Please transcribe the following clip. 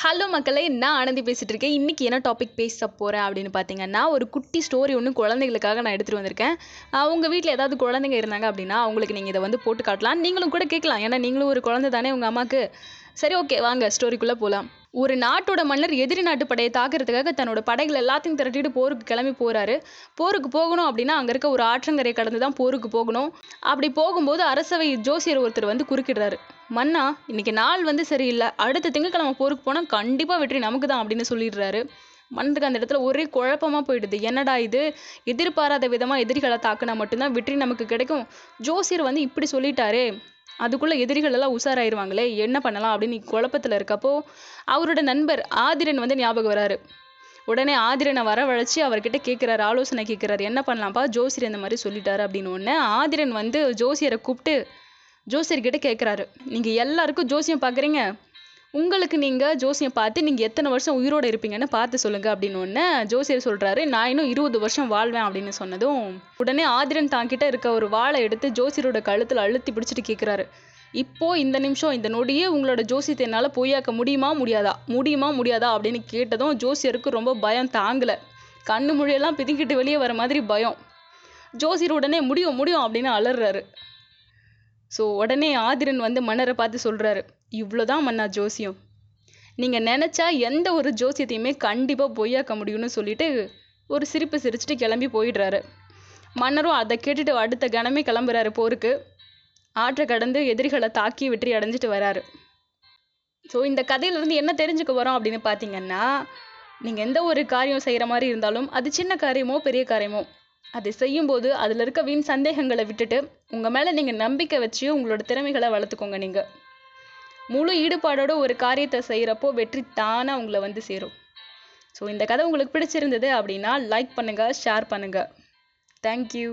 Hello மக்களே நான் ஆனந்தி பேசிகிட்டு இருக்கேன் இன்றைக்கி என்ன டாபிக் பேச போகிறேன் அப்படின்னு பார்த்தீங்கன்னா ஒரு குட்டி ஸ்டோரி ஒன்று குழந்தைகளுக்காக நான் எடுத்துகிட்டு வந்திருக்கேன். உங்கள் வீட்டில் ஏதாவது குழந்தைங்க இருந்தாங்க அப்படின்னா அவங்களுக்கு நீங்கள் இதை வந்து போட்டு காட்டலாம். நீங்களும் கூட கேட்கலாம். ஏன்னா நீங்களும் ஒரு குழந்தை தானே உங்கள் அம்மாவுக்கு சரி ஓகே வாங்க ஸ்டோரிக்குள்ளே போகலாம் ஒரு நாட்டோட மன்னர் எதிரி நாட்டு படையை தாக்குறதுக்காக தன்னோட படைகள் எல்லாத்தையும் திரட்டிட்டு போருக்கு கிளம்பி போகிறாரு போருக்கு போகணும் அப்படின்னா அங்கே இருக்க ஒரு ஆற்றங்கரை கடந்து தான் போருக்கு போகணும். அப்படி போகும்போது அரசவை ஜோசியர் ஒருத்தர் வந்து குறுக்கிடுறாரு. மன்னா இன்னைக்கு நாள் வந்து சரியில்லை. அடுத்த திங்கக்கிழமை போருக்கு போனால் கண்டிப்பாக வெற்றி நமக்கு தான் அப்படின்னு சொல்லிடுறாரு. மன்னருக்கு அந்த இடத்துல ஒரே குழப்பமாக போயிடுது. என்னடா இது? எதிர்பாராத விதமாக எதிரிகளை தாக்குனா மட்டும்தான் வெற்றி நமக்கு கிடைக்கும். ஜோசியர் வந்து இப்படி சொல்லிட்டாரே அதுக்குள்ளே எதிரிகள் எல்லாம் உஷாராயிருவாங்களே என்ன பண்ணலாம் அப்படின்னு குழப்பத்தில் இருக்கப்போ அவரோட நண்பர் ஆதிரன் வந்து ஞாபகம் வராரு. உடனே ஆதிரனை வரவழைச்சி அவர்கிட்ட கேட்குறாரு ஆலோசனை கேட்குறாரு. என்ன பண்ணலாம்ப்பா? ஜோசியர் இந்த மாதிரி சொல்லிட்டாரு அப்படின்னு ஒன்று ஆதிரன் வந்து ஜோசியரை கூப்பிட்டு ஜோசியர்கிட்ட கேட்குறாரு நீங்கள் எல்லாருக்கும் ஜோசியம் பார்க்குறீங்க உங்களுக்கு நீங்கள் ஜோசியம் பார்த்து நீங்கள் எத்தனை வருஷம் உயிரோடு இருப்பீங்கன்னு பார்த்து சொல்லுங்கள் அப்படின்னு ஒன்று ஜோசியர் சொல்கிறாரு நான் இன்னும் இருபது வருஷம் வாழ்வேன் அப்படின்னு சொன்னதும் உடனே ஆதிரன் தாங்கிட்ட இருக்க ஒரு வாழை எடுத்து ஜோசியரோட கழுத்தில் அழுத்தி பிடிச்சிட்டு கேட்குறாரு இப்போ இந்த நிமிஷம் இந்த நொடியே உங்களோட ஜோசியத்தை என்னால் பொய்யாக்க முடியுமா முடியாதா? முடியுமா முடியாதா? அப்படின்னு கேட்டதும் ஜோசியருக்கு ரொம்ப பயம் தாங்கலை. கண்ணு மொழியெல்லாம் பிதுங்கிட்டு வெளியே வர மாதிரி பயம். ஜோசியர் உடனே முடியும் முடியும் அப்படின்னு அலறாரு. ஸோ உடனே ஆதிரன் வந்து மன்னரை பார்த்து சொல்கிறாரு இவ்வளோதான் மன்னா ஜோசியம். நீங்கள் நினச்சா எந்த ஒரு ஜோசியத்தையுமே கண்டிப்பாக பொய்யாக்க முடியும்னு சொல்லிட்டு ஒரு சிரிப்பு சிரிச்சுட்டு கிளம்பி போயிடுறாரு. மன்னரும் அதை கேட்டுட்டு அடுத்த கணமே கிளம்புறாரு போருக்கு. ஆற்றை கடந்து எதிரிகளை தாக்கி வெற்றி அடைஞ்சிட்டு வராரு. ஸோ இந்த கதையிலேருந்து என்ன தெரிஞ்சுக்க வரோம் அப்படின்னு பார்த்தீங்கன்னா நீங்கள் எந்த ஒரு காரியம் செய்கிற மாதிரி இருந்தாலும் அது சின்ன காரியமோ பெரிய காரியமோ அதை செய்யும்போது அதில் இருக்க வீண் சந்தேகங்களை விட்டுட்டு உங்கள் மேலே நீங்கள் நம்பிக்கை வச்சு உங்களோட திறமைகளை வளர்த்துக்கோங்க நீங்கள் முழு ஈடுபாடோட ஒரு காரியத்தை செய்கிறப்போ வெற்றி தானாக உங்களை வந்து சேரும். ஸோ இந்த கதை உங்களுக்கு பிடிச்சிருந்தது அப்படின்னா லைக் பண்ணுங்கள் ஷேர் பண்ணுங்கள் தேங்க்யூ